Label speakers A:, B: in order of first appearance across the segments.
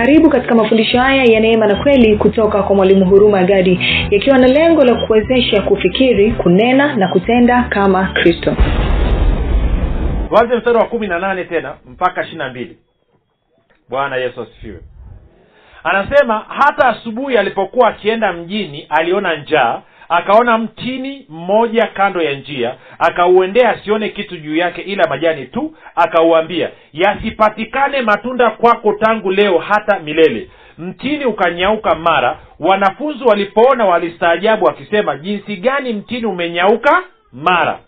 A: karibu katika mafundisho haya ya neema na kweli kutoka kwa mwalimu huruma gadi yakiwa na lengo la kuwezesha kufikiri kunena na kutenda kama kristo.
B: Tuanze mstari wa kumi na nane tena mpaka ishiri na mbili. Bwana yesu asifiwe. Anasema hata asubuhi alipokuwa akienda mjini aliona njaa akaona mtini mmoja kando ya njia akauendea asione kitu juu yake ila majani tu akauambia yasipatikane matunda kwako tangu leo hata milele. Mtini ukanyauka mara. Wanafunzi walipoona walistaajabu wakisema jinsi gani mtini umenyauka mara?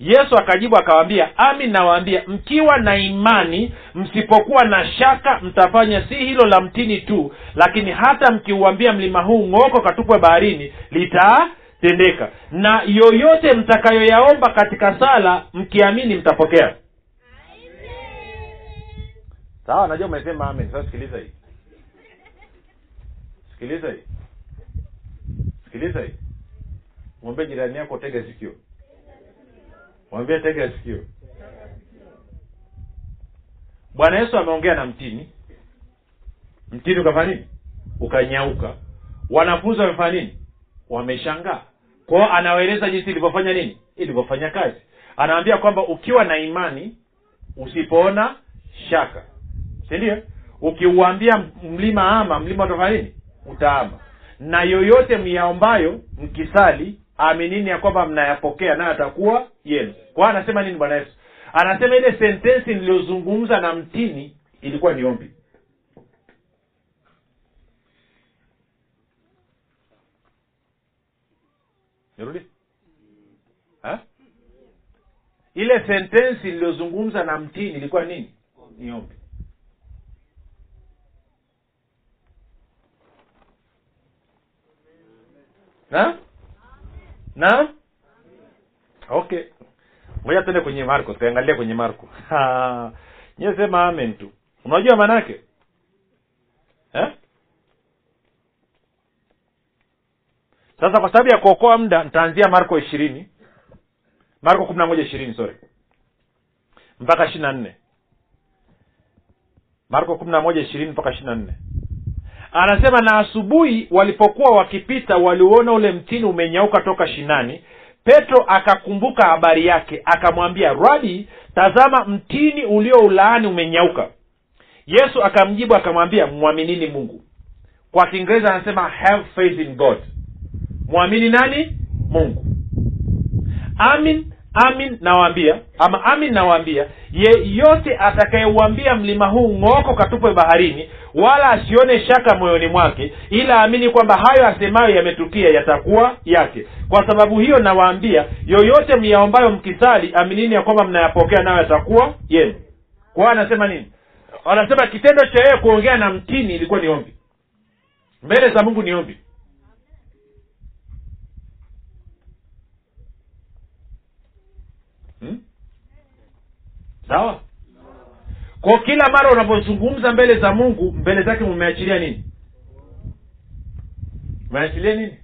B: Yesu akajibu akawaambia amin nawaambia mkiwa na imani msipokuwa na shaka mtafanya si hilo la mtini tu lakini hata mkiuambia mlima huu ng'oko katupwe baharini litatendeka na yoyote mtakayoyaomba katika sala mkiamini mtapokea. Sawa najua umesema amen. Sasa sikiliza hii. Sikiliza hii. Sikiliza hii. Mwambie jirani yako tega sikio. Mwambie tega sikio. Bwana yesu ameongea na mtini. Mtini ukafanya nini? Ukanyauka. Wanafunzi wamefanya nini? Wameshangaa kwao anawaeleza jinsi ilivyofanya nini? Ilivyofanya kazi. Anawambia kwamba ukiwa na imani usipoona shaka. Si ndio? Ukiuambia mlima ama mlima utafanya nini utaama. Na yoyote myaombayo mkisali aminini ya kwamba mnayapokea nayo atakuwa yenu. Kwao anasema nini bwana yesu? Anasema ile sentensi niliyozungumza na mtini ilikuwa ni ombi nirudi ha? ile sentensi niliyozungumza na mtini ilikuwa nini? Ni ombi na? Na? Okay. Ngoja tuende kwenye marko tuangalia kwenye marko. Nyewe amen tu. Unajua maanaake eh? Sasa kwa sababu ya kuokoa muda nitaanzia marko ishirini. Marko kumi na moja ishirini sorry. Mpaka ishiri na nne. Marko kumi na moja ishirini mpaka ishiri na nne. Anasema na asubuhi walipokuwa wakipita waliuona ule mtini umenyauka toka shinani. Petro akakumbuka habari yake akamwambia rabi tazama mtini ulio ulaani umenyauka yesu akamjibu akamwambia mwaminini mungu kwa kiingereza anasema have faith in god mwamini nani? Mungu. Amin amin nawaambia ama amin nawaambia yeyote atakayeuambia mlima huu ng'oko katupwe baharini wala asione shaka moyoni mwake ila amini kwamba hayo asemayo yametukia yatakuwa yake. Kwa sababu hiyo nawaambia yoyote myaombayo mkisali aminini ya kwamba mnayapokea nayo yatakuwa yenu. Kwa anasema nini? Anasema kitendo cha yeye kuongea na mtini ilikuwa ni ombi. Mbele za mungu ni ombi hmm? Sawa? Kwa kila mara unapozungumza mbele za mungu mbele zake mumeachilia nini? Umeachilia nini?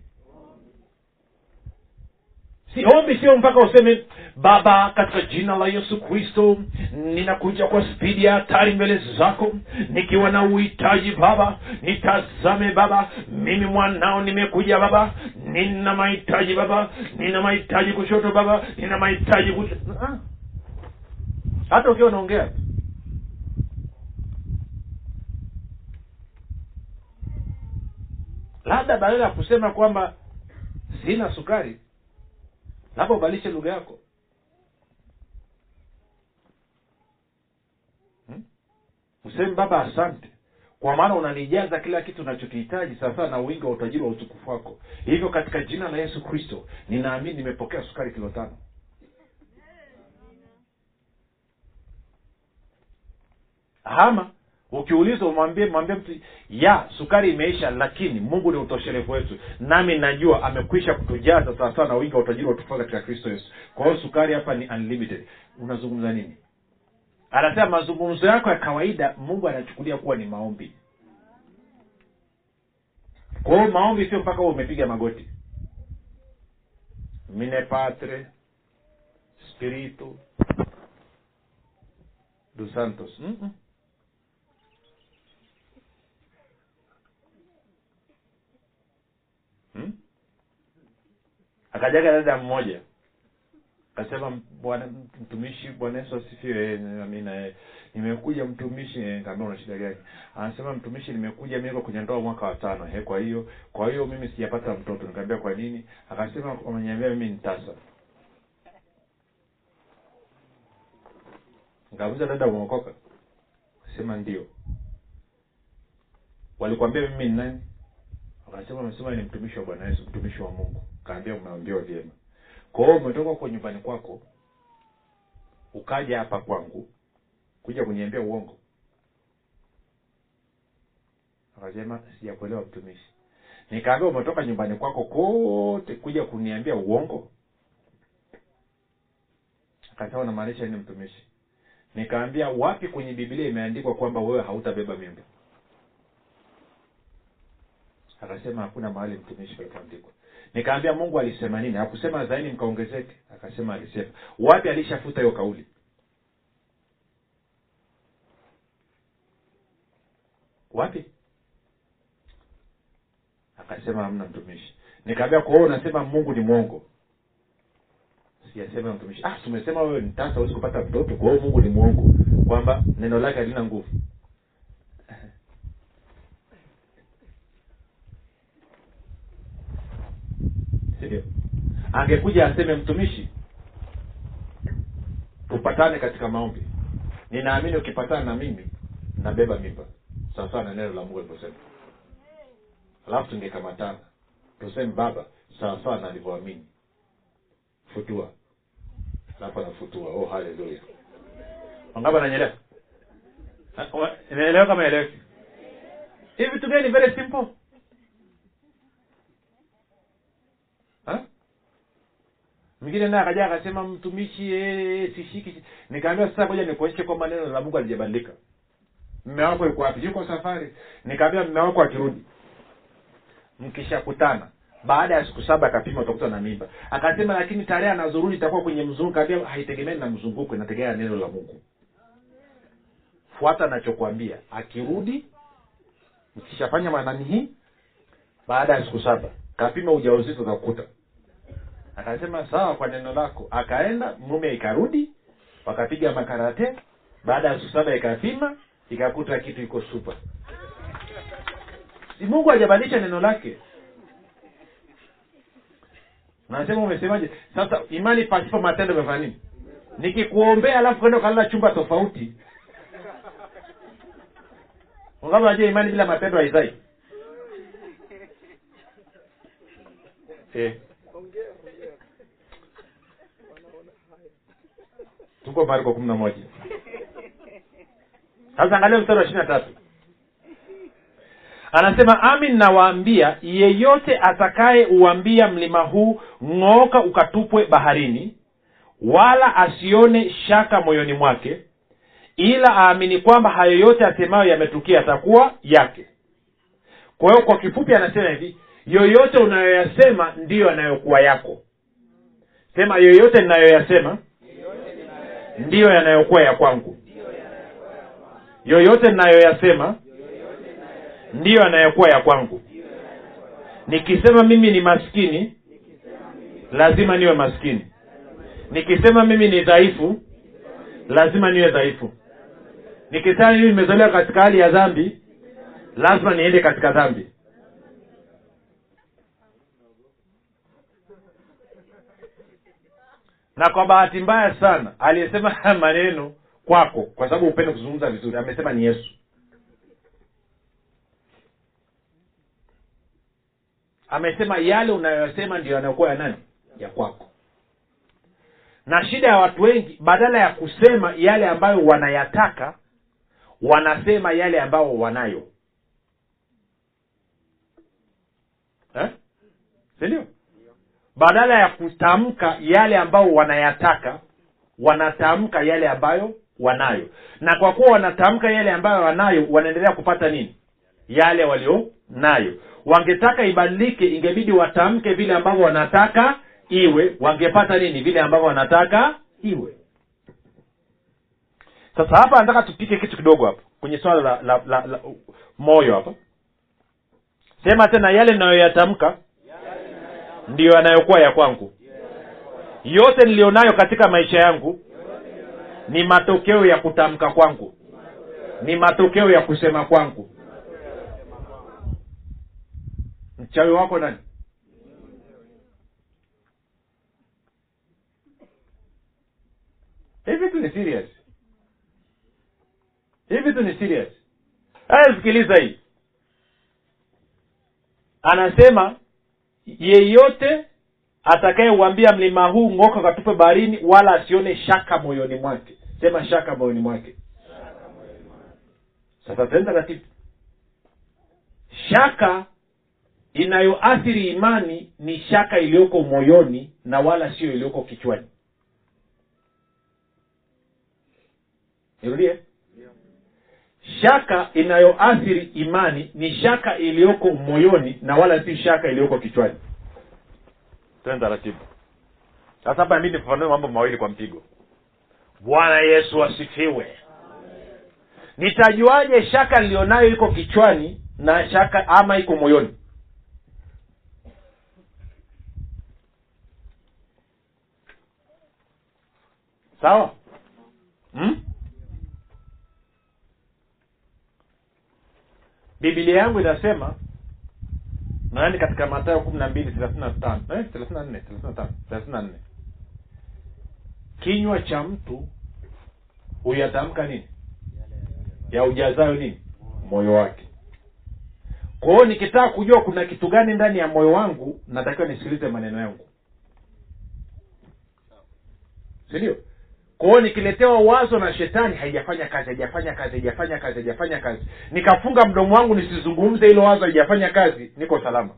B: Si ombi sio mpaka useme baba katika jina la yesu kristo ninakuja kwa spidi ya hatari mbele zako nikiwa na uhitaji baba nitazame baba mimi mwanao nimekuja baba nina mahitaji baba nina mahitaji kushoto baba nina mahitaji kushoto. Ah. Hata ukiwa unaongea labda badala ya kusema kwamba sina sukari. labda ubadilishe lugha yako hmm? useme baba asante kwa maana unanijaza kila kitu unachokihitaji sawasawa na wingi wa utajiri wa utukufu wako hivyo katika jina la yesu kristo ninaamini nimepokea sukari kilo tano ama ukiulizwa umwambie mwambie mtu ya sukari imeisha lakini mungu ni utoshelevu wetu. Nami najua amekwisha kutujaza sawasawa na wingi wa utajiri wa utukufu katika kristo yesu. Kwa hiyo sukari hapa ni unlimited. Unazungumza nini? Anasema mazungumzo yako ya kawaida mungu anachukulia kuwa ni maombi. Kwa hiyo maombi sio mpaka huo umepiga magoti. Mine patre spiritu du santos. Mm-mm. Akajaga dada mmoja. Akasema bwana mtumishi bwana yesu asifiwe Eh, amina eh. nimekuja mtumishi. Eh, kaambia una shida gani? Anasema mtumishi nimekuja miko kwenye ndoa mwaka wa tano he kwa hiyo kwa hiyo mimi sijapata mtoto. Nikaambia kwa nini? Akasema ameniambia mimi nitasa. Tasa dada umeokoka? Sema ndio. Walikwambia mimi ni nani akasema amesema ni mtumishi wa bwana yesu mtumishi wa mungu. Kaambia umeambiwa vyema. Kwa hiyo umetoka huko nyumbani kwako ukaja hapa kwangu kuja kuniambia uongo. Akasema sijakuelewa mtumishi. Nikaambia umetoka nyumbani kwako kote kuja kuniambia uongo? Akasema unamaanisha nini mtumishi? Nikaambia wapi kwenye bibilia imeandikwa kwamba wewe hautabeba mimba akasema hakuna mahali mtumishi alipoandikwa nikaambia mungu alisema nini? Hakusema zaini mkaongezeke. Akasema alisema. Wapi alishafuta hiyo kauli? Wapi? Akasema hamna mtumishi. Nikaambia kwa hiyo unasema mungu ni mwongo? Sijasema mtumishi. Ah tumesema umesema wewe ni tasa huwezi kupata mtoto kwa hiyo mungu ni mwongo kwamba neno lake halina nguvu sindio angekuja aseme mtumishi tupatane katika maombi. Ninaamini ukipatana na mimi nabeba mimba. Sawasawa na neno la mungu alivyosema alafu tungekamatana. Tuseme baba sawasawa na alivyoamini. Futua. Alafu anafutua. Oh haleluya wangapi ananyelewa naelewa kama eleweki hivi vitu very simple Ha? Mwingine naye akaja akasema mtumishi eh, sishiki nikaambia sasa ngoja nikuonyeshe kwa maneno la mungu alijabadilika mme wako yuko wapi? Yuko safari. Nikaambia mme wako akirudi. Mkishakutana baada ya siku saba akapima utakuta na mimba. Akasema lakini tarehe anazorudi itakuwa kwenye mzunguko kaambia haitegemei na mzunguko inategemea neno la mungu. Fuata anachokwambia akirudi mkishafanya manani hii. Baada ya siku saba kapima ujauzito utakuta akasema sawa kwa neno lako. Akaenda mume ikarudi wakapiga makarate. Baada ya siku saba ikapima ikakuta kitu iko supa si mungu hajabadilisha neno lake? Nasema umesemaje? Sasa imani pasipo matendo imefanya nini? Nikikuombea alafu kwenda ukalala chumba tofauti. Najua imani bila matendo haizai? Eh. Tuko marko kumi na moja. Sasa angalia mstari wa ishiri na tatu. Anasema amin nawaambia yeyote atakaye uambia mlima huu ng'ooka ukatupwe baharini wala asione shaka moyoni mwake ila aamini kwamba hayo yote asemayo yametukia atakuwa yake. Kwa hiyo kwa kifupi anasema hivi yoyote unayoyasema ndiyo yanayokuwa yako. Sema yoyote ninayoyasema ndiyo yanayokuwa ya kwangu. Yoyote ninayoyasema ndiyo yanayokuwa ya kwangu. Nikisema mimi ni maskini lazima niwe maskini. Nikisema mimi ni dhaifu lazima niwe dhaifu. Nikisema mimi nimezaliwa katika hali ya dhambi lazima niende katika dhambi na kwa bahati mbaya sana aliyesema maneno kwako kwa sababu upende kuzungumza vizuri amesema ni yesu. Amesema yale unayoyasema ndio yanayokuwa ya nani? Ya kwako. Na shida ya watu wengi badala ya kusema yale ambayo wanayataka wanasema yale ambayo wanayo. Eh? sindio badala ya kutamka yale ambayo wanayataka wanatamka yale ambayo wanayo. Na kwa kuwa wanatamka yale ambayo wanayo wanaendelea kupata nini? Yale walio nayo. Wangetaka ibadilike ingebidi watamke vile ambavyo wanataka iwe. Wangepata nini? Vile ambavyo wanataka iwe. Sasa hapa nataka tupike kitu kidogo hapa kwenye swala la, la, la, la moyo hapa. Sema tena yale nayoyatamka ndiyo yanayokuwa ya kwangu. Yote niliyonayo katika maisha yangu ni matokeo ya kutamka kwangu. Ni matokeo ya kusema kwangu. Mchawi wako nani? Hivi tu ni serious. Hivi tu ni serious. Haya sikiliza hii. Anasema yeyote atakayeuambia mlima huu ng'oka katupe baharini wala asione shaka moyoni mwake. Sema shaka moyoni mwake. Sasa tenda taratibu shaka inayoathiri imani ni shaka iliyoko moyoni na wala sio iliyoko kichwani. Nirudie shaka inayoathiri imani ni shaka iliyoko moyoni na wala si shaka iliyoko kichwani. Tena taratibu. Sasa hapa mi nifafanue mambo mawili kwa mpigo. Bwana yesu asifiwe. Nitajuaje shaka nilionayo iko kichwani na shaka ama iko moyoni? Sawa hmm? bibilia yangu inasema nadhani katika matayo kumi na mbili thelathini na inasema thelathini katika kumi na mbili thelathini na nne kinywa cha mtu huyatamka nini? Ya ujazayo nini? Moyo wake. Kwa nikitaka kujua kuna kitu gani ndani ya moyo wangu natakiwa nisikilize maneno yangu. Sindio kwa nikiletewa wazo na shetani haijafanya kazi haijafanya kazi haijafanya kazi haijafanya kazi. Nikafunga mdomo wangu nisizungumze hilo wazo haijafanya kazi niko salama.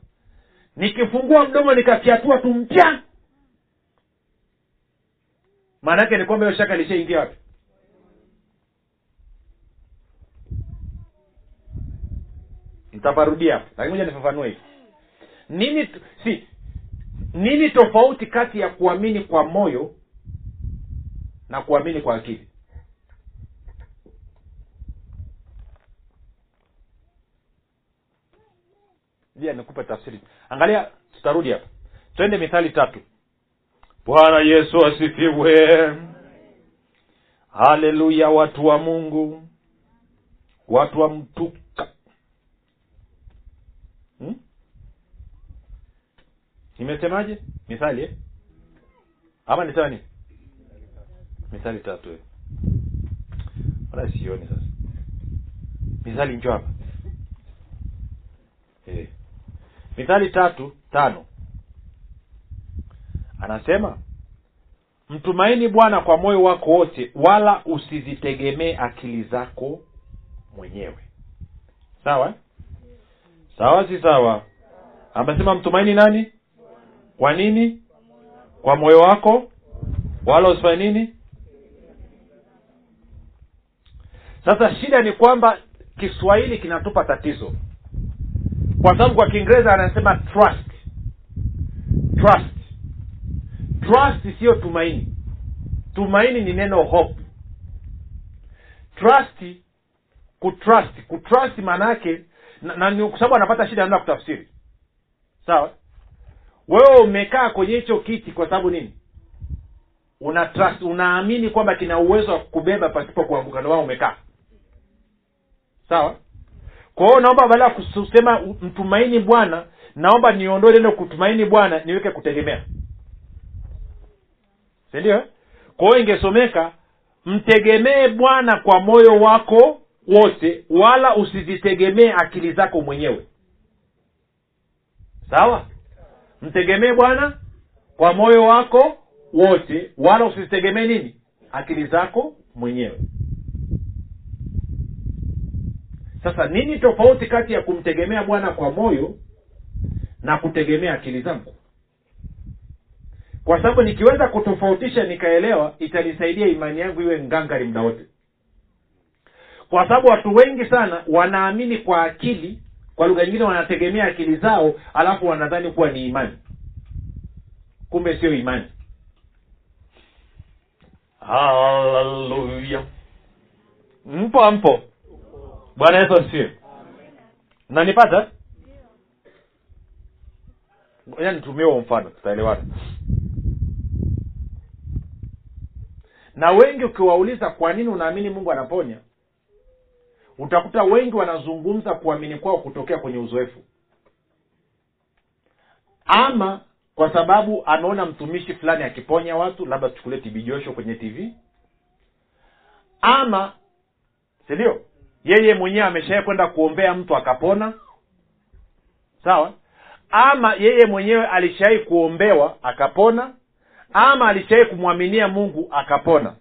B: Nikifungua mdomo nikafyatua tu mpya maana yake ni kwamba hiyo shaka lishaingia wapi? Nitaparudia hapo lakini moja nifafanue hivi. Nini si nini tofauti kati ya kuamini kwa moyo na kuamini kwa akili. Nikupe tafsiri. Angalia tutarudi hapa. Twende mithali tatu. Bwana yesu asifiwe. Haleluya watu wa mungu. Watu wa mtuka. Hmm? nimesemaje? Mithali eh? ama nisema nini mithali tatu eh. wala sioni sasa. Mithali njo hapa. Eh. mithali tatu tano. Anasema mtumaini bwana kwa moyo wako wote wala usizitegemee akili zako mwenyewe. Sawa eh? sawa si sawa? Amesema mtumaini nani? Kwa nini? Kwa moyo wako? Wala usifanye nini sasa shida ni kwamba kiswahili kinatupa tatizo. Kwa sababu kwa kiingereza anasema trust. Trust. Trust siyo tumaini. Tumaini ni neno hope. Trust kutrust. Kutrust maana yake na, na kwa sababu anapata shida anaenda kutafsiri. Sawa? Wewe umekaa kwenye hicho kiti kwa sababu nini? Una trust unaamini kwamba kina uwezo wa kubeba pasipo kuanguka. Ndio umekaa sawa? Kwa hiyo naomba badala ya kusema mtumaini bwana naomba niondoe neno kutumaini bwana niweke kutegemea. Sindio kwa hiyo ingesomeka mtegemee bwana kwa moyo wako wote wala usizitegemee akili zako mwenyewe. Sawa? Mtegemee bwana kwa moyo wako wote wala usizitegemee nini? Akili zako mwenyewe sasa nini tofauti kati ya kumtegemea bwana kwa moyo na kutegemea akili zangu? Kwa sababu nikiweza kutofautisha nikaelewa itanisaidia imani yangu iwe ngangari muda wote. Kwa sababu watu wengi sana wanaamini kwa akili kwa lugha nyingine wanategemea akili zao alafu wanadhani kuwa ni imani. Kumbe sio imani. Haleluya mpo ampo bwana yesu asifiwe. Nanipata
C: ngoja nitumie huo mfano tutaelewana. Na wengi ukiwauliza kwa nini unaamini mungu anaponya utakuta wengi wanazungumza kuamini kwao kutokea kwenye uzoefu. Ama kwa sababu ameona mtumishi fulani akiponya watu labda tuchukulie tibijosho kwenye tv ama sindio yeye mwenyewe ameshaye kwenda kuombea mtu akapona. Sawa? Ama yeye mwenyewe alishawai kuombewa akapona. Ama alishawai kumwaminia mungu akapona.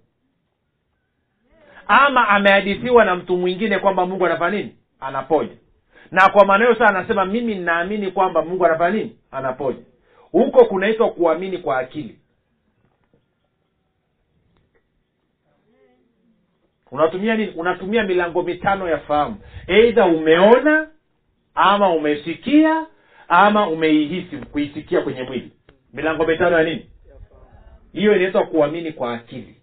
C: Ama amehadithiwa na mtu mwingine kwamba mungu anafanya nini? Anaponya. Na kwa maana hiyo sasa anasema mimi ninaamini kwamba mungu anafanya nini? Anaponya. Huko kunaitwa kuamini kwa akili unatumia nini? Unatumia milango mitano ya fahamu. Eidha umeona ama umesikia ama umeihisi kuisikia kwenye mwili. Milango mitano ya nini? Hiyo inaitwa kuamini kwa akili.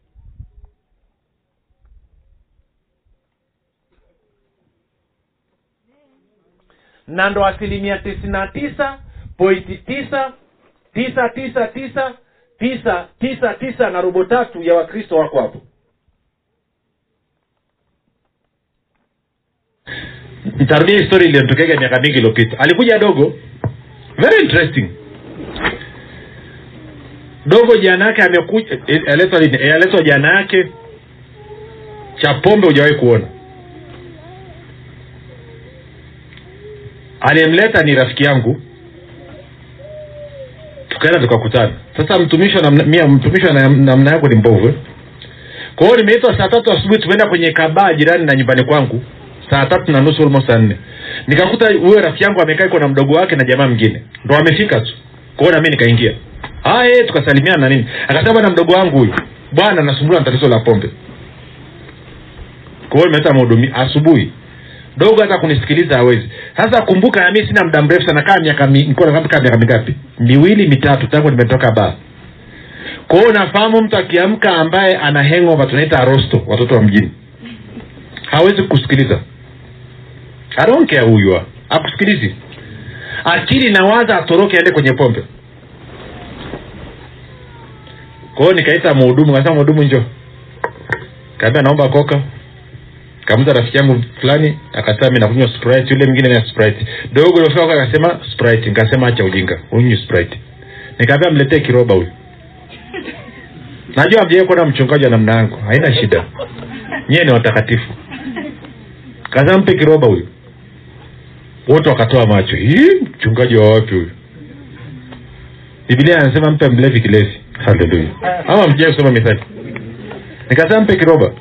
C: Na ndo asilimia tisini na tisa pointi tisa tisa tisa tisa tisa tisa tisa na robo tatu ya wakristo wako hapo
B: nitarudia histori iliyotokega miaka mingi iliyopita. Alikuja dogo. Very interesting. Dogo jana yake amekuja aletwa Eh, jana yake. Cha pombe hujawahi kuona. Aliyemleta ni rafiki yangu. Tukaenda tukakutana. Sasa mtumishi mtumishi namna yako ni mbovu. Kwa hiyo nimeitwa saa tatu asubuhi tumeenda kwenye kabaa jirani na nyumbani kwangu saa tatu na nusu almost saa nne. Nikakuta huyo rafiki yangu amekaa iko na mdogo wake na jamaa mwingine. Ndo amefika tu. Kwao nami nikaingia. Aya tukasalimiana na nini? Akasema bwana mdogo wangu huyu. Bwana nasumbuliwa na tatizo la pombe. Kwao hiyo mahudumi asubuhi. Dogo hata kunisikiliza hawezi. Sasa kumbuka nami sina muda mrefu sana. Kaa miaka mi- miaka mingapi? Miwili mitatu tangu nimetoka baa. Kwao nafahamu mtu akiamka ambaye ana hangover tunaita rosto watoto wa mjini. Hawezi kusikiliza I huyu akusikilizi akili nawaza atoroke aende kwenye pombe. Kwao nikaita mhudumu kasema mhudumu njo kaambia naomba koka. Kamuza rafiki yangu fulani akasema mi nakunywa sprite. Yule mwingine na sprite. Dogo ilofika kwake akasema sprite. Nikasema acha ujinga unywi sprite. Nikaambia mletee kiroba huyu. Najua mjawai kuona mchungaji wa namna yangu haina shida. Nyie ni watakatifu. Kaza mpe kiroba huyu wote wakatoa macho. Hii mchungaji wa wapi huyu? Biblia anasema mpe mlevi kilevi haleluya ama mjee kusoma mithali. Nikasema mpe kiroba.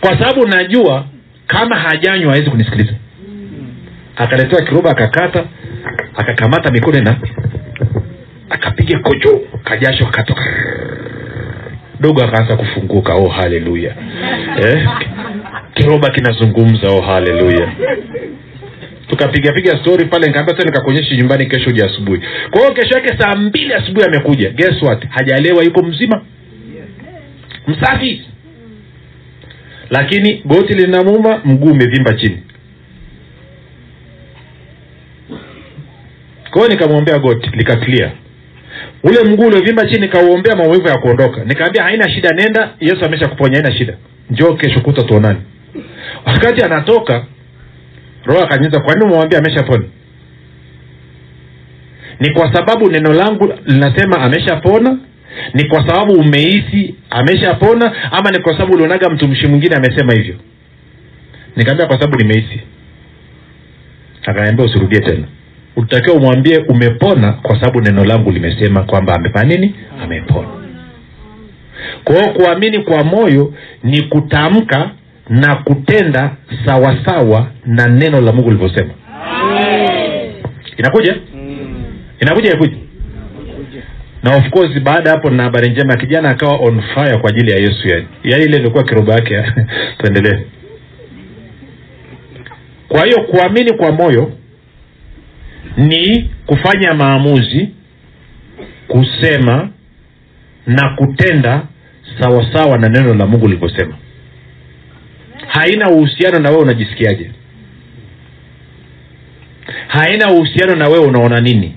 B: Kwa sababu najua kama hajanywa hawezi kunisikiliza. Akaletewa kiroba akakata akakamata mikono na akapiga kojo kajasho akatoka. Dogo akaanza kufunguka. Oh haleluya eh? kiroba kinazungumza. Oh haleluya tukapiga piga story pale nikaambia tena nikakuonyesha nyumbani kesho uje asubuhi. Kwa hiyo kesho yake saa mbili asubuhi amekuja. Guess what? Hajalewa yuko mzima. Msafi. Lakini goti linamuuma mguu umevimba chini. Kwa hiyo nikamwombea goti likaclear ule mguu uliovimba chini nikauombea maumivu ya kuondoka. Nikaambia haina shida nenda. Yesu amesha kuponya haina shida. Njoo kesho kuta tuonani wakati anatoka roho akanyuza kwa nini umemwambia ameshapona ni kwa sababu neno langu linasema ameshapona ni kwa sababu umehisi ameshapona ama ni kwa sababu ulionaga mtumishi mwingine amesema hivyo? Nikaambia kwa sababu nimehisi. Akaniambia usirudie tena. Utakiwa umwambie umepona kwa sababu neno langu limesema kwamba amefanya nini? Amepona. Kwa hiyo kuamini kwa moyo ni kutamka na kutenda sawasawa na neno la mungu lilivyosema. Inakuja? Inakuja ikuja na of course baada hapo na habari njema kijana akawa on fire kwa ajili ya yesu. Yani yaani ile ilikuwa kiroba yake tuendelee. Kwa hiyo kuamini kwa moyo ni kufanya maamuzi kusema na kutenda sawasawa na neno la mungu lilivyosema haina uhusiano na wewe unajisikiaje? Haina uhusiano na wewe unaona nini?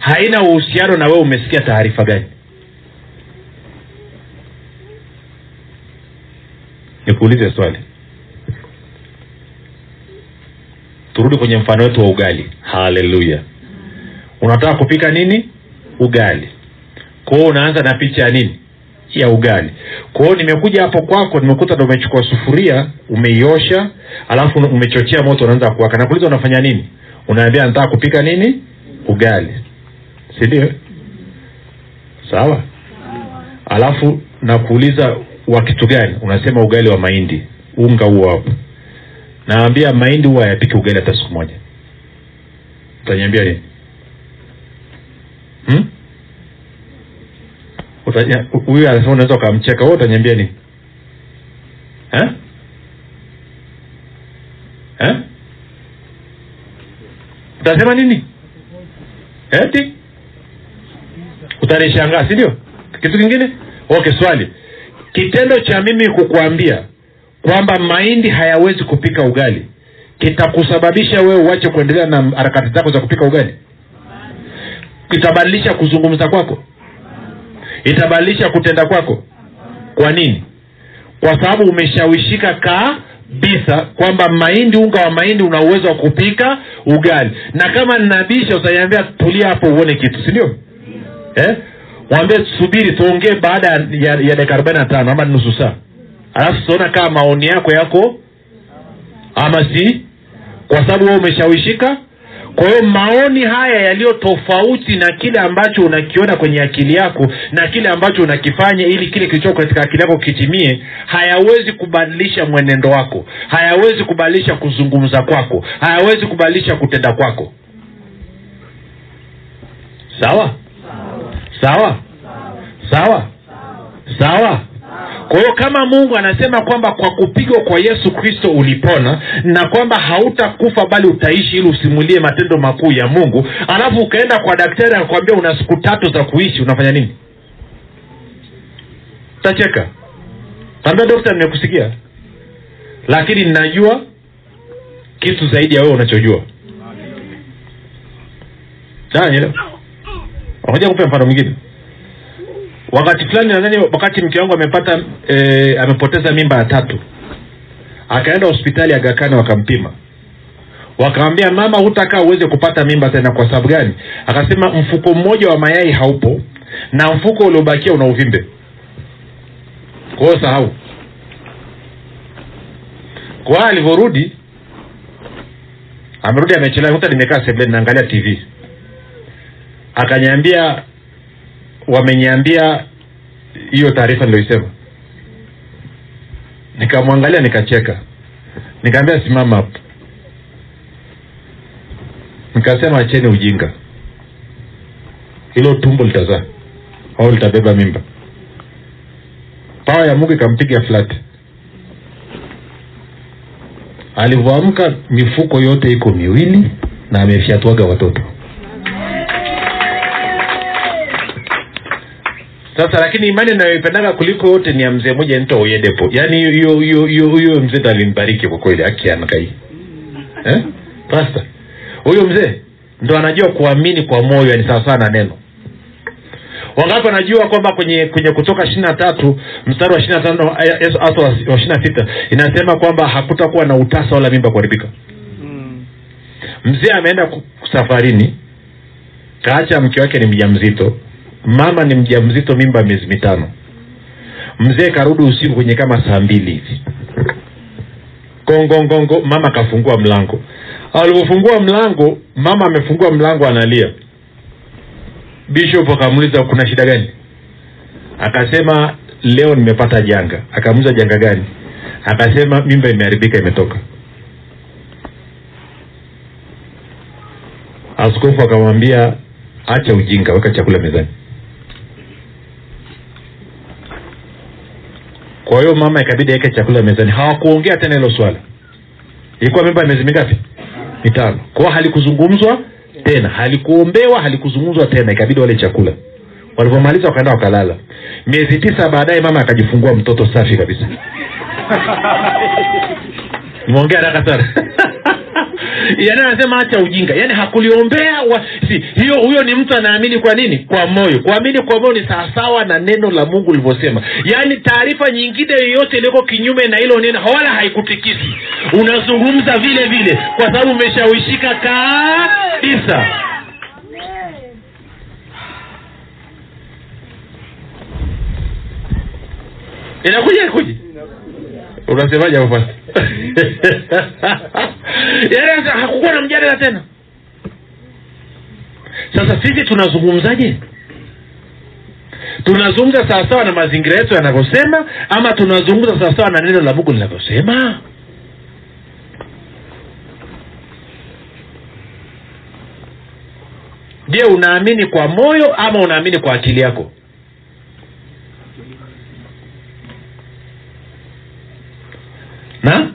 B: Haina uhusiano na wewe umesikia taarifa gani? Nikuulize swali. Turudi kwenye mfano wetu wa ugali. Haleluya unataka kupika nini? Ugali. Kwao unaanza na picha ya nini? Ya ugali kwao nimekuja hapo kwako nimekuta ndo umechukua sufuria umeiosha alafu umechochea moto unaanza kuwaka. Nakuuliza unafanya nini? Unaambia nataka kupika nini? Ugali. Si ndio? Sawa? Alafu nakuuliza wa kitu gani? Unasema ugali wa mahindi. Unga huo hapo. Naambia mahindi huwa hayapiki ugali hata siku moja. Utaniambia nini? Hmm? Huyu anasema unaweza ukamcheka wewe utaniambia nini? Utasema nini? Eti? Utanishangaa si kitu kingine? Okay swali. Kitendo cha mimi kukuambia kwamba mahindi hayawezi kupika ugali kitakusababisha wewe uache kuendelea na harakati zako za kupika ugali? Kitabadilisha kuzungumza kwako itabadilisha kutenda kwako. Kwa nini? Kwa sababu umeshawishika kabisa kwamba mahindi unga wa mahindi una uwezo wa kupika ugali. Na kama ninabisha utaniambia tulia hapo uone kitu si ndio? Eh? subiri tuongee baada ya, ya, dakika arobaini na tano ama nusu saa. Alafu tutaona kama maoni yako yako ama si. Kwa sababu wewe umeshawishika kwa hiyo maoni haya yaliyo tofauti na kile ambacho unakiona kwenye akili yako na kile ambacho unakifanya ili kile kilichoko katika akili yako kitimie hayawezi kubadilisha mwenendo wako hayawezi kubadilisha kuzungumza kwako hayawezi kubadilisha kutenda kwako. Sawa? Sawa? Sawa? Sawa kwa hiyo kama mungu anasema kwamba kwa kupigwa kwa yesu kristo ulipona na kwamba hautakufa bali utaishi ili usimulie matendo makuu ya mungu alafu ukaenda kwa daktari akakwambia una siku tatu za kuishi unafanya nini? Tacheka ambia dokta nimekusikia. Lakini ninajua kitu zaidi ya wewe unachojua. Moja kupe mfano mwingine wakati fulani nadhani wakati mke wangu amepata e, amepoteza mimba ya tatu akaenda hospitali agakani wakampima. Wakamwambia mama hutakaa uweze kupata mimba tena. Kwa sababu gani? Akasema mfuko mmoja wa mayai haupo na mfuko uliobakia una uvimbe. Kwa hiyo sahau. Kwa alivyorudi amerudi amechelewa. Kuta nimekaa sebleni naangalia tv akaniambia wameniambia hiyo taarifa niloisema nikamwangalia nikacheka. Nikaambia simama hapo. Nikasema acheni ujinga. Hilo tumbo litazaa au litabeba mimba. Pawa ya mungu ikampiga flat. Alivyoamka mifuko yote iko miwili na amefyatuaga watoto sasa lakini imani inayoipendaga kuliko yote ni ya mzee moja nito oyedepo. Yaani hiyo hiyo hiyo huyo mzee ndo alimbariki kwa kweli akianakai eh? pasta huyo mzee ndo anajua kuamini kwa moyo ni sawasawa na neno. Wangapi wanajua kwamba kwenye kwenye kutoka ishiri na tatu mstari wa ishiri na tano hasa wa ishiri na sita inasema kwamba hakutakuwa na utasa wala mimba kuharibika. Mzee ameenda safarini kaacha mke wake ni mja mzito mama ni mjamzito, mimba miezi mitano. Mzee karudi usiku kwenye kama saa mbili hivi. Kongongongo, mama akafungua mlango. Alipofungua mlango mama amefungua mlango analia. Bishop akamuuliza kuna shida gani? Akasema leo nimepata janga. Akamuuliza janga gani? Akasema mimba imeharibika imetoka. Askofu akamwambia acha ujinga weka chakula mezani kwa hiyo mama ikabidi aweke chakula mezani. Hawakuongea tena hilo swala. Ilikuwa mimba ya miezi mingapi? Mitano. Kwao halikuzungumzwa tena. Halikuombewa halikuzungumzwa tena. Ikabidi wale chakula. Walivyomaliza wakaenda wakalala. Miezi tisa baadaye mama akajifungua mtoto safi kabisa. Nimeongea haraka sana yani anasema acha ujinga. Yani hakuliombea wa, si, hiyo huyo ni mtu anaamini kwa nini? Kwa moyo. Kuamini kwa moyo ni sawasawa na neno la mungu ulivyosema yaani taarifa nyingine yoyote iliyoko kinyume na hilo neno wala haikutikisi. Unazungumza vile vile kwa sababu umeshawishika kabisa. Inakuja ikuji unasemaje hapo basi. Yaani hakukuwa na mjadala tena. Sasa sisi tunazungumzaje? Tunazungumza sawasawa na mazingira yetu yanavyosema ama tunazungumza sawasawa na neno la mungu linavyosema? Je unaamini kwa moyo ama unaamini kwa akili yako na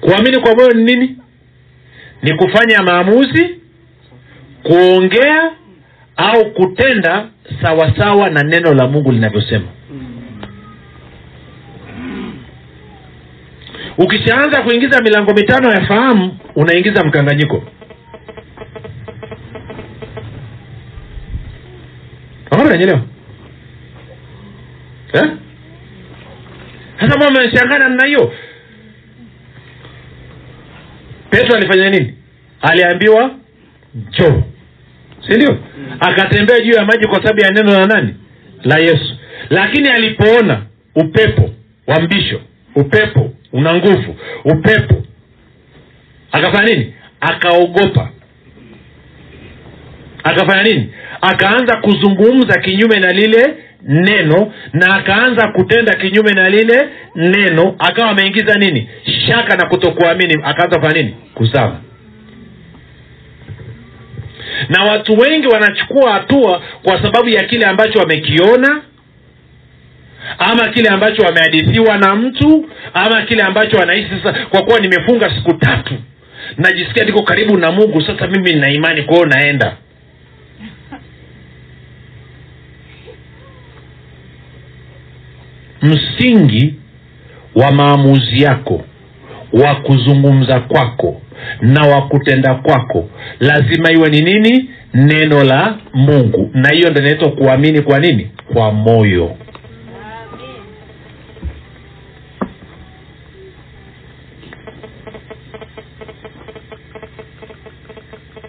B: kuamini kwa moyo ni nini? Ni kufanya maamuzi kuongea au kutenda sawasawa na neno la mungu linavyosema. Ukishaanza kuingiza milango mitano ya fahamu unaingiza mkanganyiko. Nanyelewa eh? sasa mbona mmeshangaa namna hiyo. Petro alifanya nini? Aliambiwa njoo. Si ndio? Akatembea juu ya maji kwa sababu ya neno la nani? La yesu. Lakini alipoona upepo wa mbisho upepo una nguvu upepo. Akafanya nini? Akaogopa. Akafanya nini? Akaanza kuzungumza kinyume na lile neno na akaanza kutenda kinyume na lile neno akawa ameingiza nini? Shaka na kutokuamini. Akaanza kufanya nini? Kuzama na watu wengi wanachukua hatua kwa sababu ya kile ambacho wamekiona ama kile ambacho wamehadithiwa na mtu ama kile ambacho wanahisi sasa kwa kuwa nimefunga siku tatu najisikia niko karibu na mungu sasa mimi nina imani kwao naenda msingi wa maamuzi yako wa kuzungumza kwako na wa kutenda kwako. Lazima iwe ni nini? Neno la mungu. Na hiyo ndo inaitwa kuamini kwa nini? Kwa moyo.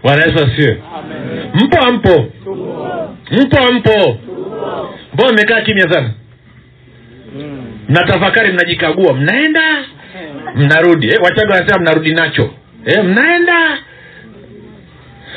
B: Bwana yesu asifiwe. Mpo ampo? Mpo ampo? Mbona mmekaa kimya sana mnatafakari mnajikagua. Mnaenda mnarudi. Eh, wachaga wanasema mnarudi nacho. Eh, mnaenda.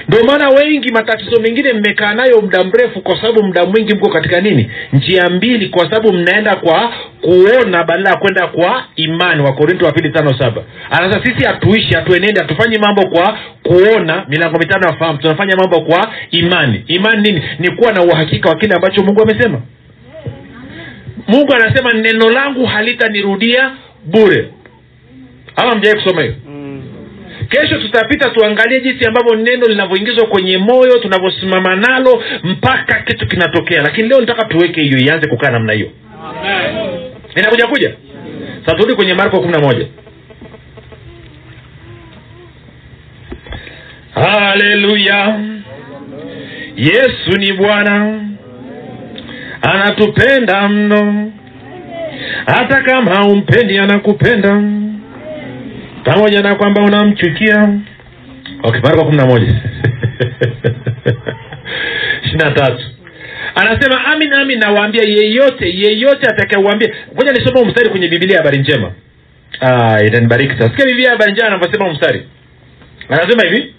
B: Ndio maana wengi matatizo mengine mmekaa nayo muda mrefu kwa sababu muda mwingi mko katika nini? Njia mbili kwa sababu mnaenda kwa kuona badala ya kwenda kwa imani. Wakorinto wa pili tano saba. Anasa sisi hatuishi hatuenende hatufanyi mambo kwa kuona. Milango mitano ya tunafanya mambo kwa imani. Imani nini? Ni kuwa na uhakika wa kile ambacho mungu amesema mungu anasema neno langu halitanirudia bure. Ama mjawai kusoma hiyo? Kesho tutapita tuangalie jinsi ambavyo neno linavyoingizwa kwenye moyo tunavyosimama nalo mpaka kitu kinatokea. Lakini leo nataka tuweke hiyo ianze kukaa namna hiyo. Inakuja kuja? Sasa turudi kwenye marko kumi na moja. Haleluya yesu ni bwana anatupenda mno. Hata kama haumpendi anakupenda. Pamoja na kwamba unamchukia. Okay marko kumi na moja. Ishirini na tatu. Anasema amin amin nawaambia yeyote yeyote atakayeuambia ngoja nisome mstari kwenye Biblia habari njema. Ah, itanibariki sasa sikia Biblia habari njema anavyosema mstari. Anasema hivi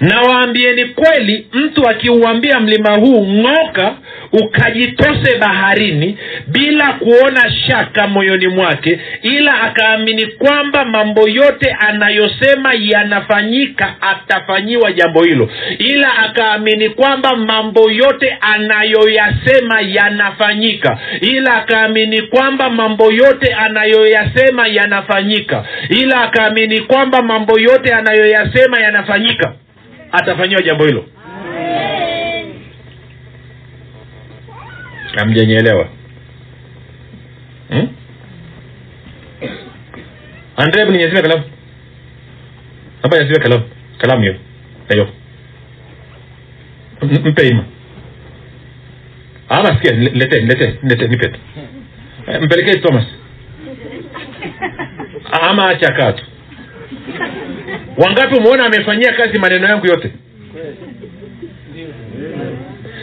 B: nawaambieni kweli mtu akiuambia mlima huu ng'oka ukajitose baharini bila kuona shaka moyoni mwake ila akaamini kwamba mambo yote anayosema yanafanyika atafanyiwa jambo hilo. Ila akaamini kwamba mambo yote anayoyasema yanafanyika. Ila akaamini kwamba mambo yote anayoyasema yanafanyika. Ila akaamini kwamba mambo yote anayoyasema yanafanyika atafanyiwa jambo hilo? Hamjanielewa. Hmm? andre hebu ninyazime kalamu? Hapa nyazime kalamu. Kalamu hiyo. M- mpe ima. Ama sikia lete lete lete nipe tu Eh, mpelekee thomas. Ama acha kaa tu wangapi umeona amefanyia kazi maneno yangu yote?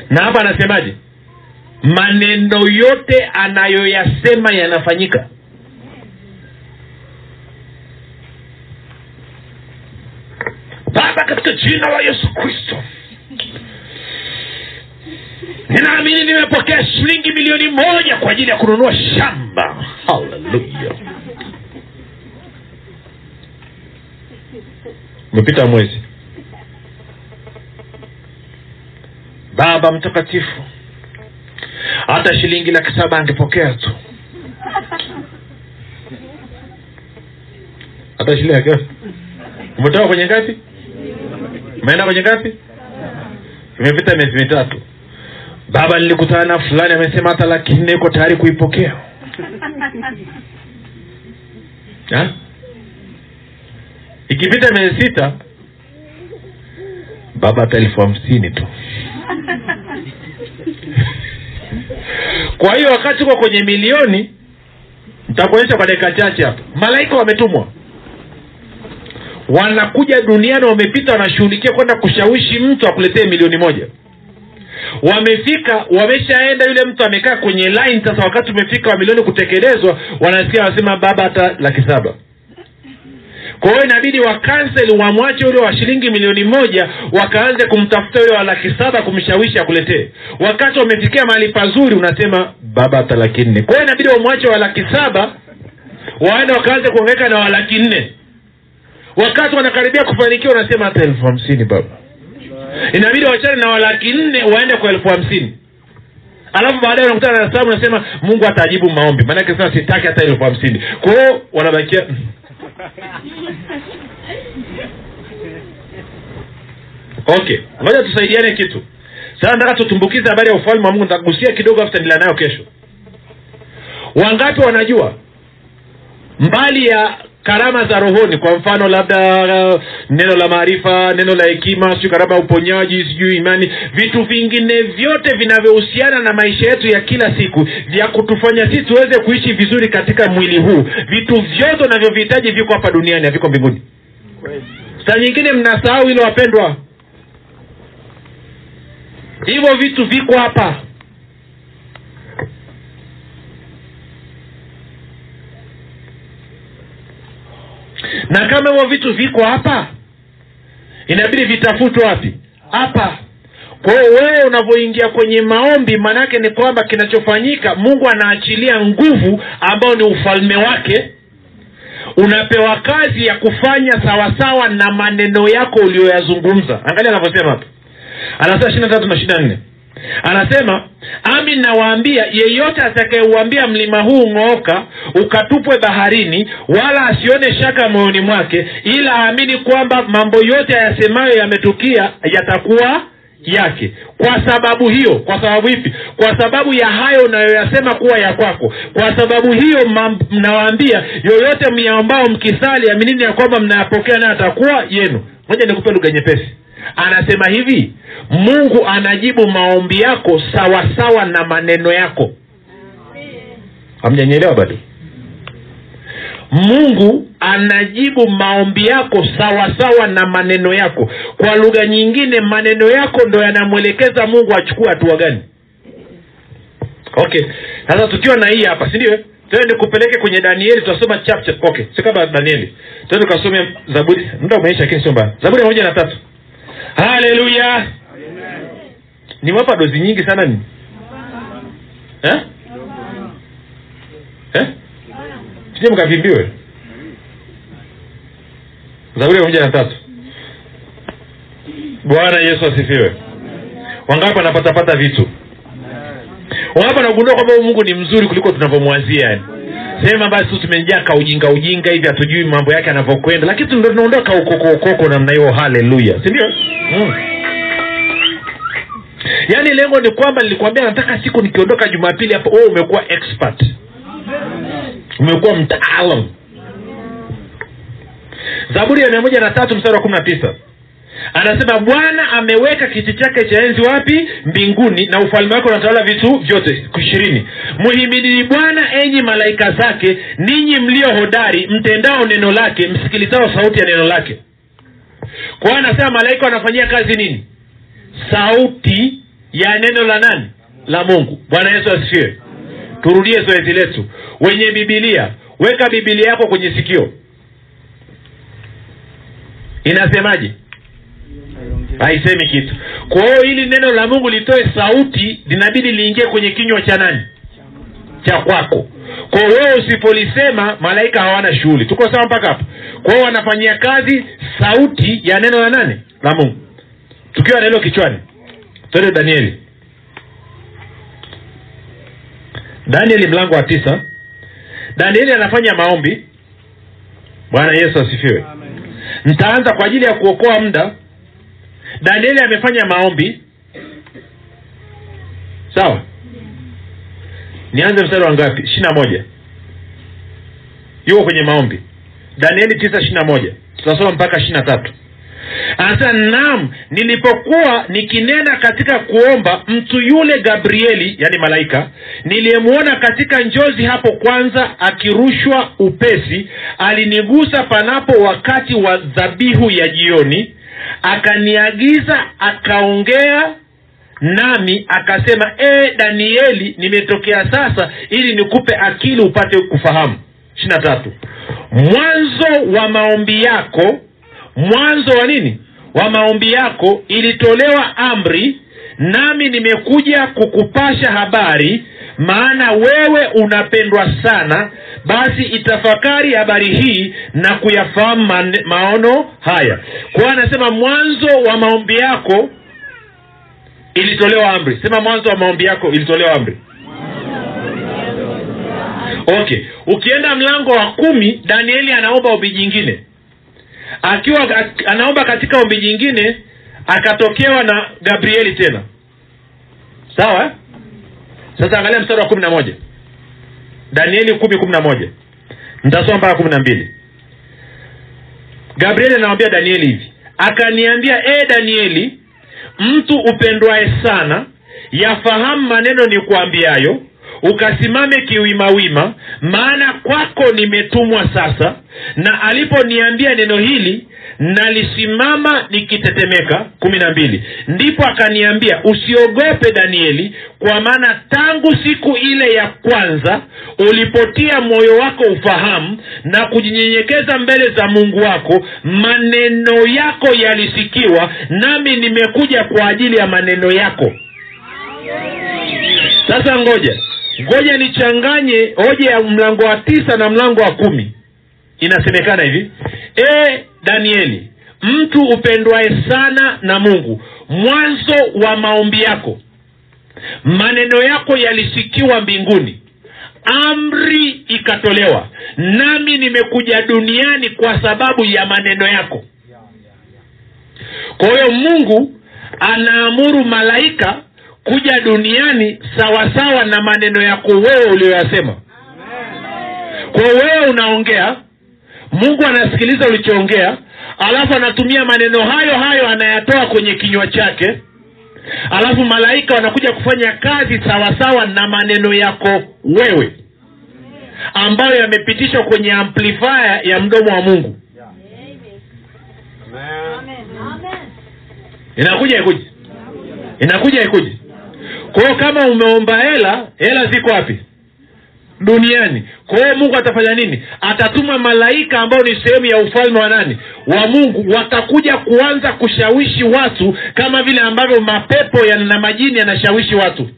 B: Na hapa anasemaje? Maneno yote anayoyasema yanafanyika. Baba katika jina la yesu kristo. Ninaamini nimepokea shilingi milioni moja kwa ajili ya kununua shamba. Haleluya umepita mwezi. Baba mtakatifu hata shilingi laki saba angepokea tu. Hata shilingi umetoka kwenye ngapi? Umeenda kwenye ngapi? Imepita miezi mitatu. Baba nilikutana na fulani amesema hata laki nne iko tayari kuipokea. Ha? Ikipita miezi sita baba hata elfu hamsini tu. Kwa hiyo wakati uko kwenye milioni nitakuonyesha kwa dakika chache hapa. Malaika wametumwa. Wanakuja duniani wamepita wanashughulikia kwenda kushawishi mtu akuletee milioni moja. Wamefika wameshaenda yule mtu amekaa kwenye line. Sasa wakati umefika wa milioni kutekelezwa wanasikia wanasema baba hata laki saba kwa hiyo inabidi wakansel wamwache ule wa shilingi milioni moja wakaanze kumtafuta ule wa laki saba kumshawishi akuletee. Wakati wamefikia mahali pazuri unasema baba hata laki nne. Kwa hiyo inabidi wamwache wa laki saba waende wakaanze kuongeka na wa laki nne. Wakati wanakaribia kufanikiwa unasema hata elfu hamsini baba. Inabidi wachane na walaki nne waende kwa elfu hamsini. Alafu baadaye unakutana na sababu unasema mungu atajibu maombi. Maanake sasa sitaki hata elfu hamsini. Kwa hiyo wanabakia okay ngoja tusaidiane kitu. Sasa nataka tutumbukize habari ya ufalme wa mungu nitagusia kidogo afu taendelea nayo kesho. Wangapi wanajua? Mbali ya karama za rohoni. Kwa mfano labda uh, neno la maarifa neno la hekima sijui karama ya uponyaji sijui imani. Vitu vingine vyote vinavyohusiana na maisha yetu ya kila siku vya kutufanya sisi tuweze kuishi vizuri katika mwili huu. Vitu vyote unavyovihitaji viko hapa duniani haviko mbinguni. Saa nyingine mnasahau hilo wapendwa. Hivyo vitu viko hapa na kama hivyo vitu viko hapa inabidi vitafutwe wapi? Hapa. Kwa hiyo wewe unavyoingia kwenye maombi maanaake ni kwamba kinachofanyika mungu anaachilia nguvu ambayo ni ufalme wake. Unapewa kazi ya kufanya sawasawa na maneno yako uliyoyazungumza. Angalia anavyosema hapa. Anasema ishiri tatu na ishiri nne anasema ami nawaambia yeyote atakayeuambia mlima huu ng'ooka ukatupwe baharini wala asione shaka moyoni mwake ila aamini kwamba mambo yote ayasemayo yametukia yatakuwa yake. Kwa sababu hiyo kwa sababu ipi? Kwa sababu ya hayo unayoyasema kuwa ya kwako. Kwa sababu hiyo mnawaambia yoyote myaambao mkisali aminini ya kwamba mnayapokea nayo atakuwa yenu. Moja nikupe lugha nyepesi. Anasema hivi mungu anajibu maombi yako sawasawa sawa na maneno yako. Hamjanyelewa bado mungu anajibu maombi yako sawasawa sawa na maneno yako. Kwa lugha nyingine maneno yako ndo yanamwelekeza mungu achukue hatua gani. Okay. Sasa tukiwa na hii hapa sindio tende kupeleke kwenye danieli tutasoma chapter. Okay. Si kama danieli. Tende tukasome zaburi. Muda umeisha kesi mbaya. Zaburi moja na tatu. Haleluya. Niwapa dozi nyingi sana ni eh? Eh? Sije mkavimbiwe zaburi ya moja na tatu. Bwana yesu asifiwe. Wangapi wanapatapata vitu? Wangapi wanagundua kwamba mungu ni mzuri kuliko tunavyomwazia yani? Sema basi tu tumejaa ka ujinga hivi hatujui mambo yake anavyokwenda lakini ndo tunaondoka ukoko namna hiyo haleluya. Sindio mm. yaani lengo ni kwamba nilikwambia nataka siku nikiondoka jumapili hapo wewe umekuwa expert umekuwa mtaalam. Zaburi ya mia moja na tatu mstari wa kumi na tisa. Anasema bwana ameweka kiti chake cha enzi wapi? Mbinguni na ufalme wake unatawala vitu vyote. ishirini. Mhimidini bwana enyi malaika zake ninyi mlio hodari mtendao neno lake msikilizao sauti ya neno lake. Kwa hiyo anasema malaika wanafanyia kazi nini? Sauti ya neno la nani? La mungu. Bwana yesu asifiwe. Turudie zoezi letu wenye bibilia weka bibilia yako kwenye sikio. Inasemaje? Haisemi kitu. Kwa ili neno la mungu litoe sauti linabidi liingie kwenye kinywa cha nani? Cha kwako. Kwa wewe usipolisema malaika hawana shughuli. Tuko sawa mpaka hapo? Kwa hiyo wanafanyia kazi sauti ya neno la nani? La mungu. Tukiwa na hilo kichwani twende danieli. Danieli mlango wa tisa danieli anafanya maombi. Bwana yesu asifiwe. Nitaanza kwa ajili ya kuokoa muda. Danieli amefanya maombi. Sawa? Nianze mstari wa ngapi? Ishiri na moja. Yuko kwenye maombi. Danieli tisa ishiri na moja. Tutasoma mpaka ishiri na tatu anasema naam nilipokuwa nikinena katika kuomba mtu yule gabrieli yani malaika niliyemwona katika njozi hapo kwanza akirushwa upesi alinigusa panapo wakati wa dhabihu ya jioni akaniagiza akaongea nami akasema e danieli nimetokea sasa ili nikupe akili upate kufahamu. Ishiri na tatu. Mwanzo wa maombi yako mwanzo wa nini wa maombi yako ilitolewa amri nami nimekuja kukupasha habari maana wewe unapendwa sana. Basi itafakari habari hii na kuyafahamu maono haya. Kwa anasema mwanzo wa maombi yako ilitolewa amri. Sema mwanzo wa maombi yako ilitolewa amri. Okay. Ukienda mlango wa kumi danieli anaomba ombi jingine akiwa anaomba katika ombi jingine akatokewa na gabrieli tena. Sawa? Sasa angalia mstari wa kumi na moja. Danieli kumi kumi na moja. Nitasoma mpaka kumi na mbili. Gabrieli anamwambia danieli hivi. Akaniambia e danieli mtu upendwaye sana yafahamu maneno ni kuambiayo ukasimame kiwimawima maana kwako nimetumwa sasa na aliponiambia neno hili nalisimama nikitetemeka. Kumi na mbili. Ndipo akaniambia usiogope danieli kwa maana tangu siku ile ya kwanza ulipotia moyo wako ufahamu na kujinyenyekeza mbele za mungu wako maneno yako yalisikiwa nami nimekuja kwa ajili ya maneno yako. Sasa ngoja ngoja nichanganye hoja ya mlango wa tisa na mlango wa kumi inasemekana hivi. E danieli mtu upendwaye sana na mungu mwanzo wa maombi yako maneno yako yalisikiwa mbinguni amri ikatolewa nami nimekuja duniani kwa sababu ya maneno yako. Kwa hiyo mungu anaamuru malaika kuja duniani sawasawa na maneno yako wewe uliyoyasema. Kwa wewe unaongea mungu anasikiliza ulichoongea alafu anatumia maneno hayo hayo anayatoa kwenye kinywa chake. Alafu malaika wanakuja kufanya kazi sawasawa na maneno yako wewe ambayo yamepitishwa kwenye amplifier ya mdomo wa mungu. Inakuja ikuji? Inakuja ikuji? Kwa hiyo kama umeomba hela hela ziko wapi duniani. Kwa hiyo mungu atafanya nini? Atatuma malaika ambao ni sehemu ya ufalme wa nani? Wa mungu. Watakuja kuanza kushawishi watu kama vile ambavyo mapepo ya na majini yanashawishi watu.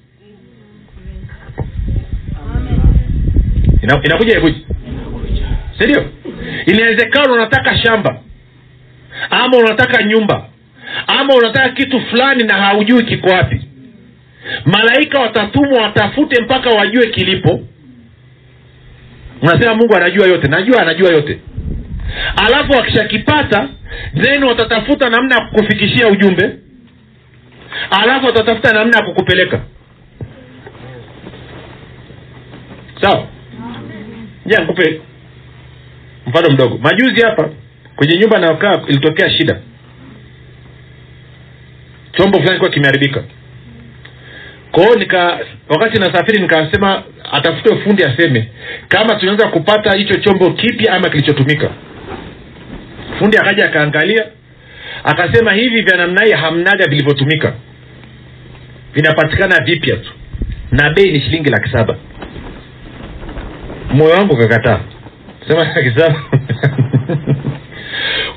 B: Ina, inakuja ikuji sindio? Inawezekana unataka shamba ama unataka nyumba ama unataka kitu fulani na haujui kiko wapi. Malaika watatumwa watafute mpaka wajue kilipo unasema mungu anajua yote najua anajua yote. Alafu wakishakipata then watatafuta namna ya kukufikishia ujumbe. Alafu watatafuta namna ya kukupeleka. Sawa? Ja nikupe mfano mdogo. Majuzi hapa kwenye nyumba nayokaa ilitokea shida. Chombo fulani kuwa kimeharibika kwao nika wakati nasafiri nikasema atafute fundi aseme kama tunaweza kupata hicho chombo kipya ama kilichotumika. Fundi akaja akaangalia akasema hivi vya namna hii hamnaga vilivyotumika. Vinapatikana vipya tu. Na bei ni shilingi laki saba. Moyo wangu ukakataa. Sema laki saba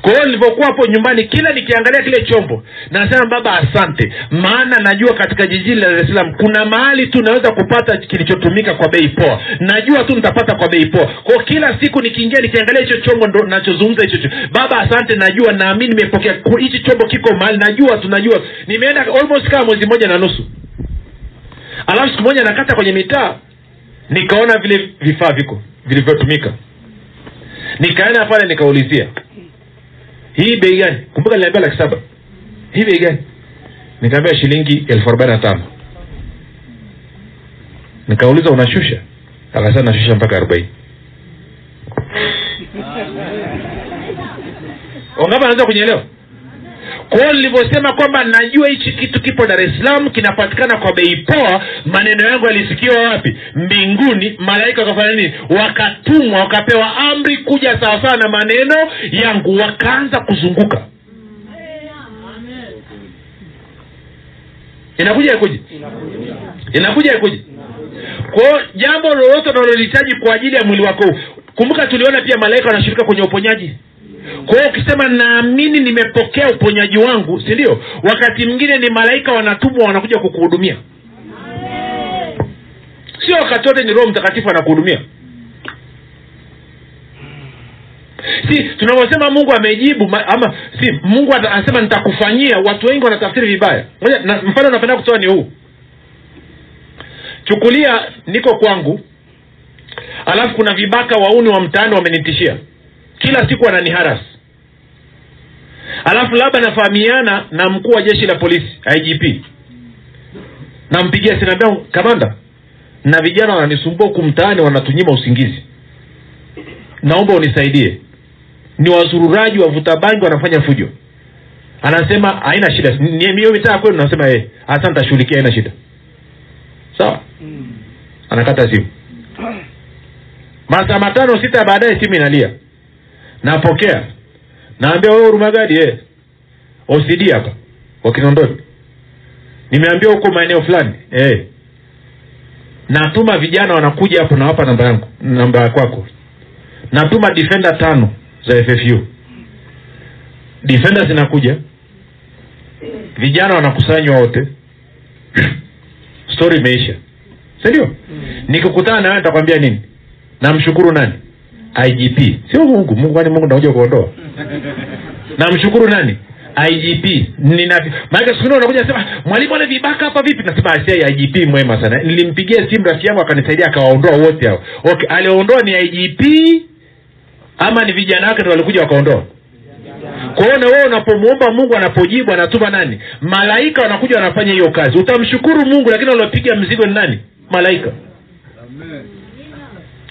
B: kwa hiyo nilivyokuwa hapo nyumbani kila nikiangalia kile chombo nasema baba asante. Maana najua katika jijini la dar es salaam kuna mahali tu naweza kupata kilichotumika kwa bei poa. Najua tu nitapata kwa bei poa. Kwao kila siku nikiingia nikiangalia hicho chombo ndo nachozungumza hicho baba asante najua naamini nimepokea. Hichi chombo kiko mahali najua tu najua nimeenda almost kama mwezi moja na nusu. Alafu siku moja nakata kwenye mitaa nikaona vile vifaa viko vilivyotumika nikaenda pale nikaulizia hii bei gani? Kumbuka niliambia laki saba. Hii bei gani? Nikaambia shilingi elfu arobaini na tano. Nikauliza unashusha? Akasema nashusha mpaka arobaini. Wangapi anaweza kunyelewa kwao nilivyosema kwamba najua hichi kitu kipo dar es salaam kinapatikana kwa bei poa. Maneno yangu yalisikiwa wapi? Mbinguni. Malaika wakafanya nini? Wakatumwa wakapewa amri kuja sawasawa na maneno yangu. Wakaanza kuzunguka. Inakuja ikuji inakuja ikuji kwao jambo lolote unalolihitaji kwa ajili ya mwili wako kumbuka tuliona pia malaika wanashirika kwenye uponyaji kwa hiyo ukisema naamini nimepokea uponyaji wangu si ndio? Wakati mwingine ni malaika wanatumwa wanakuja kukuhudumia. Sio wakati wote ni roho mtakatifu anakuhudumia. Si tunavyosema mungu amejibu ma- ama si mungu anasema nitakufanyia watu wengi wanatafsiri vibaya. Moja na, mfano napenda kutoa ni huu. Chukulia niko kwangu alafu kuna vibaka wauni wa mtaani wamenitishia kila siku ananiharas alafu labda nafahamiana na mkuu wa jeshi la polisi igp nampigia sinaambia kamanda na vijana wananisumbua huku mtaani wanatunyima usingizi. Naomba unisaidie. Ni wazururaji wavuta bangi wanafanya fujo. Anasema haina shida. Hiyo mitaa kwenu nasema hey, hasa ntashughulikia haina shida. Sawa? Anakata simu. Masaa matano sita baadaye simu inalia napokea. Naambia wewe urumagadi eh. ocd hapa. Wakinondoni. Nimeambia huko maeneo fulani eh. natuma vijana wanakuja hapo nawapa namba yangu namba ya kwako. Natuma defender tano za ffu defender zinakuja. Vijana wanakusanywa wote. Story imeisha. Sindio nikikutana na wewe nitakwambia nini? Namshukuru nani igp sio mungu. Mungu kwani mungu nakuja kuondoa namshukuru nani? Igp nina maana siku unakuja sema mwalimu ana vibaka hapa vipi? Nasema asia igp mwema sana. Nilimpigia simu rafiki yangu akanisaidia akawaondoa wote hao. Okay aliondoa ni igp ama ni vijana wake ndio walikuja wakaondoa? Kwa hiyo na wewe unapomwomba mungu anapojibu anatuma nani? Malaika wanakuja wanafanya hiyo kazi. Utamshukuru mungu lakini waliopiga mzigo ni nani? Malaika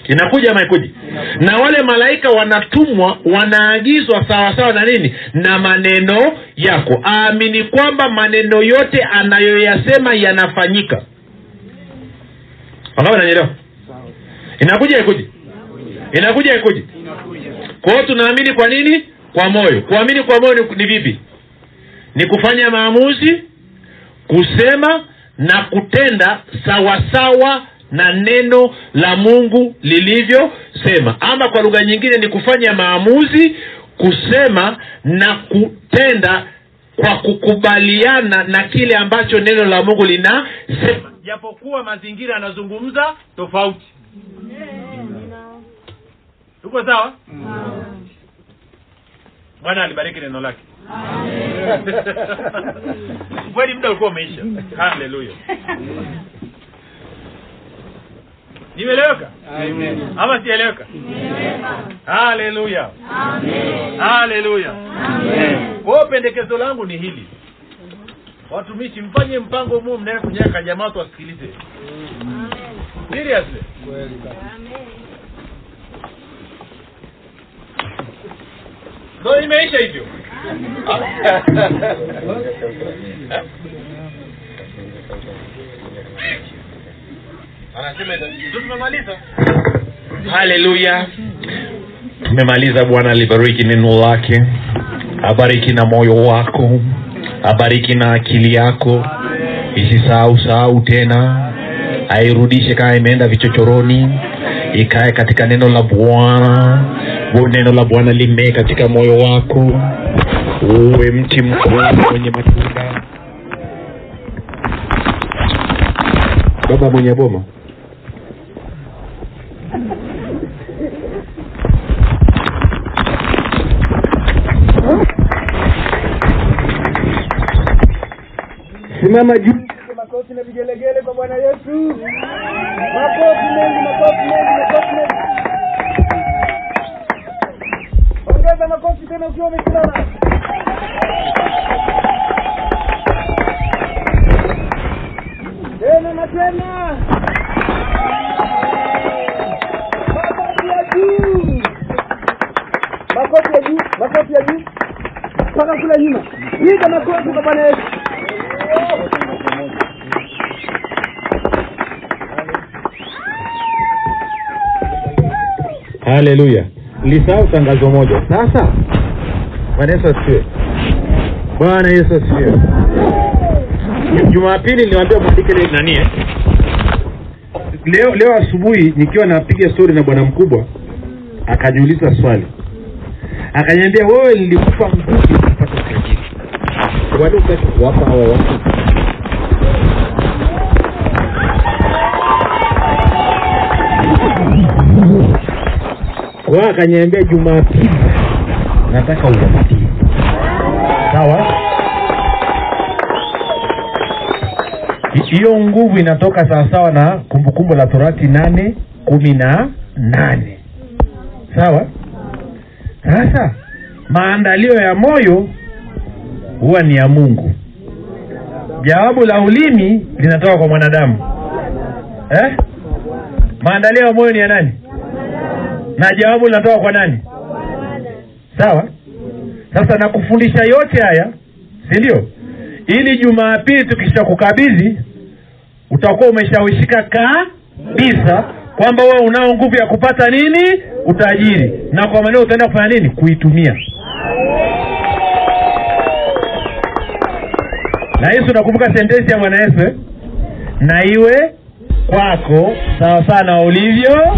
B: inakuja ama ikuji na wale malaika wanatumwa wanaagizwa sawasawa na nini? Na maneno yako. Aamini kwamba maneno yote anayoyasema yanafanyika. Wangawa nanyelewa inakuja ikuji inakuja ikuji kwa tunaamini kwa nini? Kwa moyo. Kuamini kwa moyo ni, ni vipi? Ni kufanya maamuzi kusema na kutenda sawasawa na neno la mungu lilivyosema. Ama kwa lugha nyingine ni kufanya maamuzi kusema na kutenda kwa kukubaliana na kile ambacho neno la mungu linasema japokuwa mazingira yanazungumza tofauti. Tuko sawa? Bwana alibariki neno lake. Kweli muda ulikuwa umeisha. Haleluya nimeeleweka ama sieleweka haleluya. Haleluya. Kwa hiyo pendekezo langu ni hili. Watumishi mfanye mpango muu mnae kunyaka kajamaa, watu wasikilize. Seriously?
C: Ndo imeisha hivyo anasema tumemaliza.
B: Haleluya. Tumemaliza bwana alibariki neno lake. Abariki na moyo wako. Abariki na akili yako. Isisahau sahau tena. Airudishe kama imeenda vichochoroni. Ikae katika neno la bwana. Neno la bwana limee katika moyo wako. Uwe mti mkuu mwenye matunda. Baba mwenye boma simama juu
D: makofi na vigelegele kwa bwana yesu. Makofi mengi makofi mengi makofi mengi. Ongeza makofi tena ukiwa umesimama. Tena na tena. Makofi ya juu. Makofi ya juu makofi ya juu. Mpaka kule nyuma. Piga makofi kwa bwana yesu
B: haleluya lisahau tangazo moja. Sasa. Bwana yesu asifiwe. Bwana yesu asifiwe. Jumapili mwandike ile nani eh? leo leo asubuhi nikiwa napiga stori na bwana mkubwa akajiuliza swali. Akaniambia wewe nilikupa nguvu kupata utajiri kwani utaki kuwapa hawa watu akaniambia jumapili. Nataka uwapatie sawa? Hiyo nguvu inatoka sawasawa na kumbukumbu la torati nane kumi na nane. Sawa? Sasa maandalio ya moyo huwa ni ya mungu. Jawabu la ulimi linatoka kwa mwanadamu. Eh? maandalio ya moyo ni ya nani na jawabu linatoka kwa nani? Sawa. Sasa nakufundisha yote haya si ndio? Ili jumapili tukisha kukabidhi utakuwa umeshawishika kabisa kwamba wewe unao nguvu ya kupata nini? Utajiri. Na kwa maneo utaenda kufanya nini? Kuitumia. Na yesu nakumbuka sentensi ya bwana yesu na iwe kwako sawa sawa na ulivyo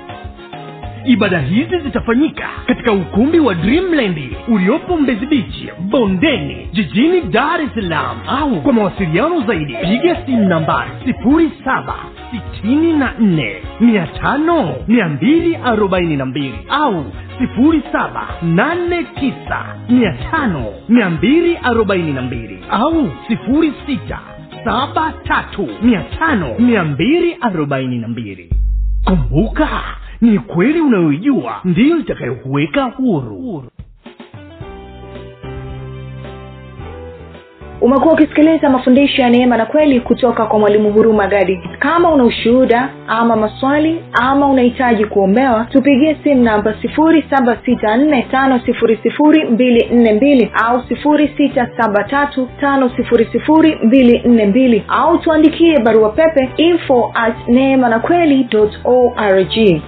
E: ibada hizi zitafanyika katika ukumbi wa dreamland uliopo mbezi bichi bondeni jijini dar es salaam. Au kwa mawasiliano zaidi piga simu nambari sifuri saba sitini na nne mia tano mia mbili arobaini na mbili au sifuri saba nane tisa mia tano mia mbili arobaini na mbili au sifuri sita saba tatu mia tano arobaini na mbili. Kumbuka ni kweli unayoijua? Ndiyo itakayokuweka huru.
A: Umekuwa ukisikiliza mafundisho ya neema na kweli kutoka kwa mwalimu huruma gadi kama una ushuhuda ama maswali ama unahitaji kuombewa tupigie simu namba 7645242 au 6735242 au tuandikie barua pepe info at neema na kweli org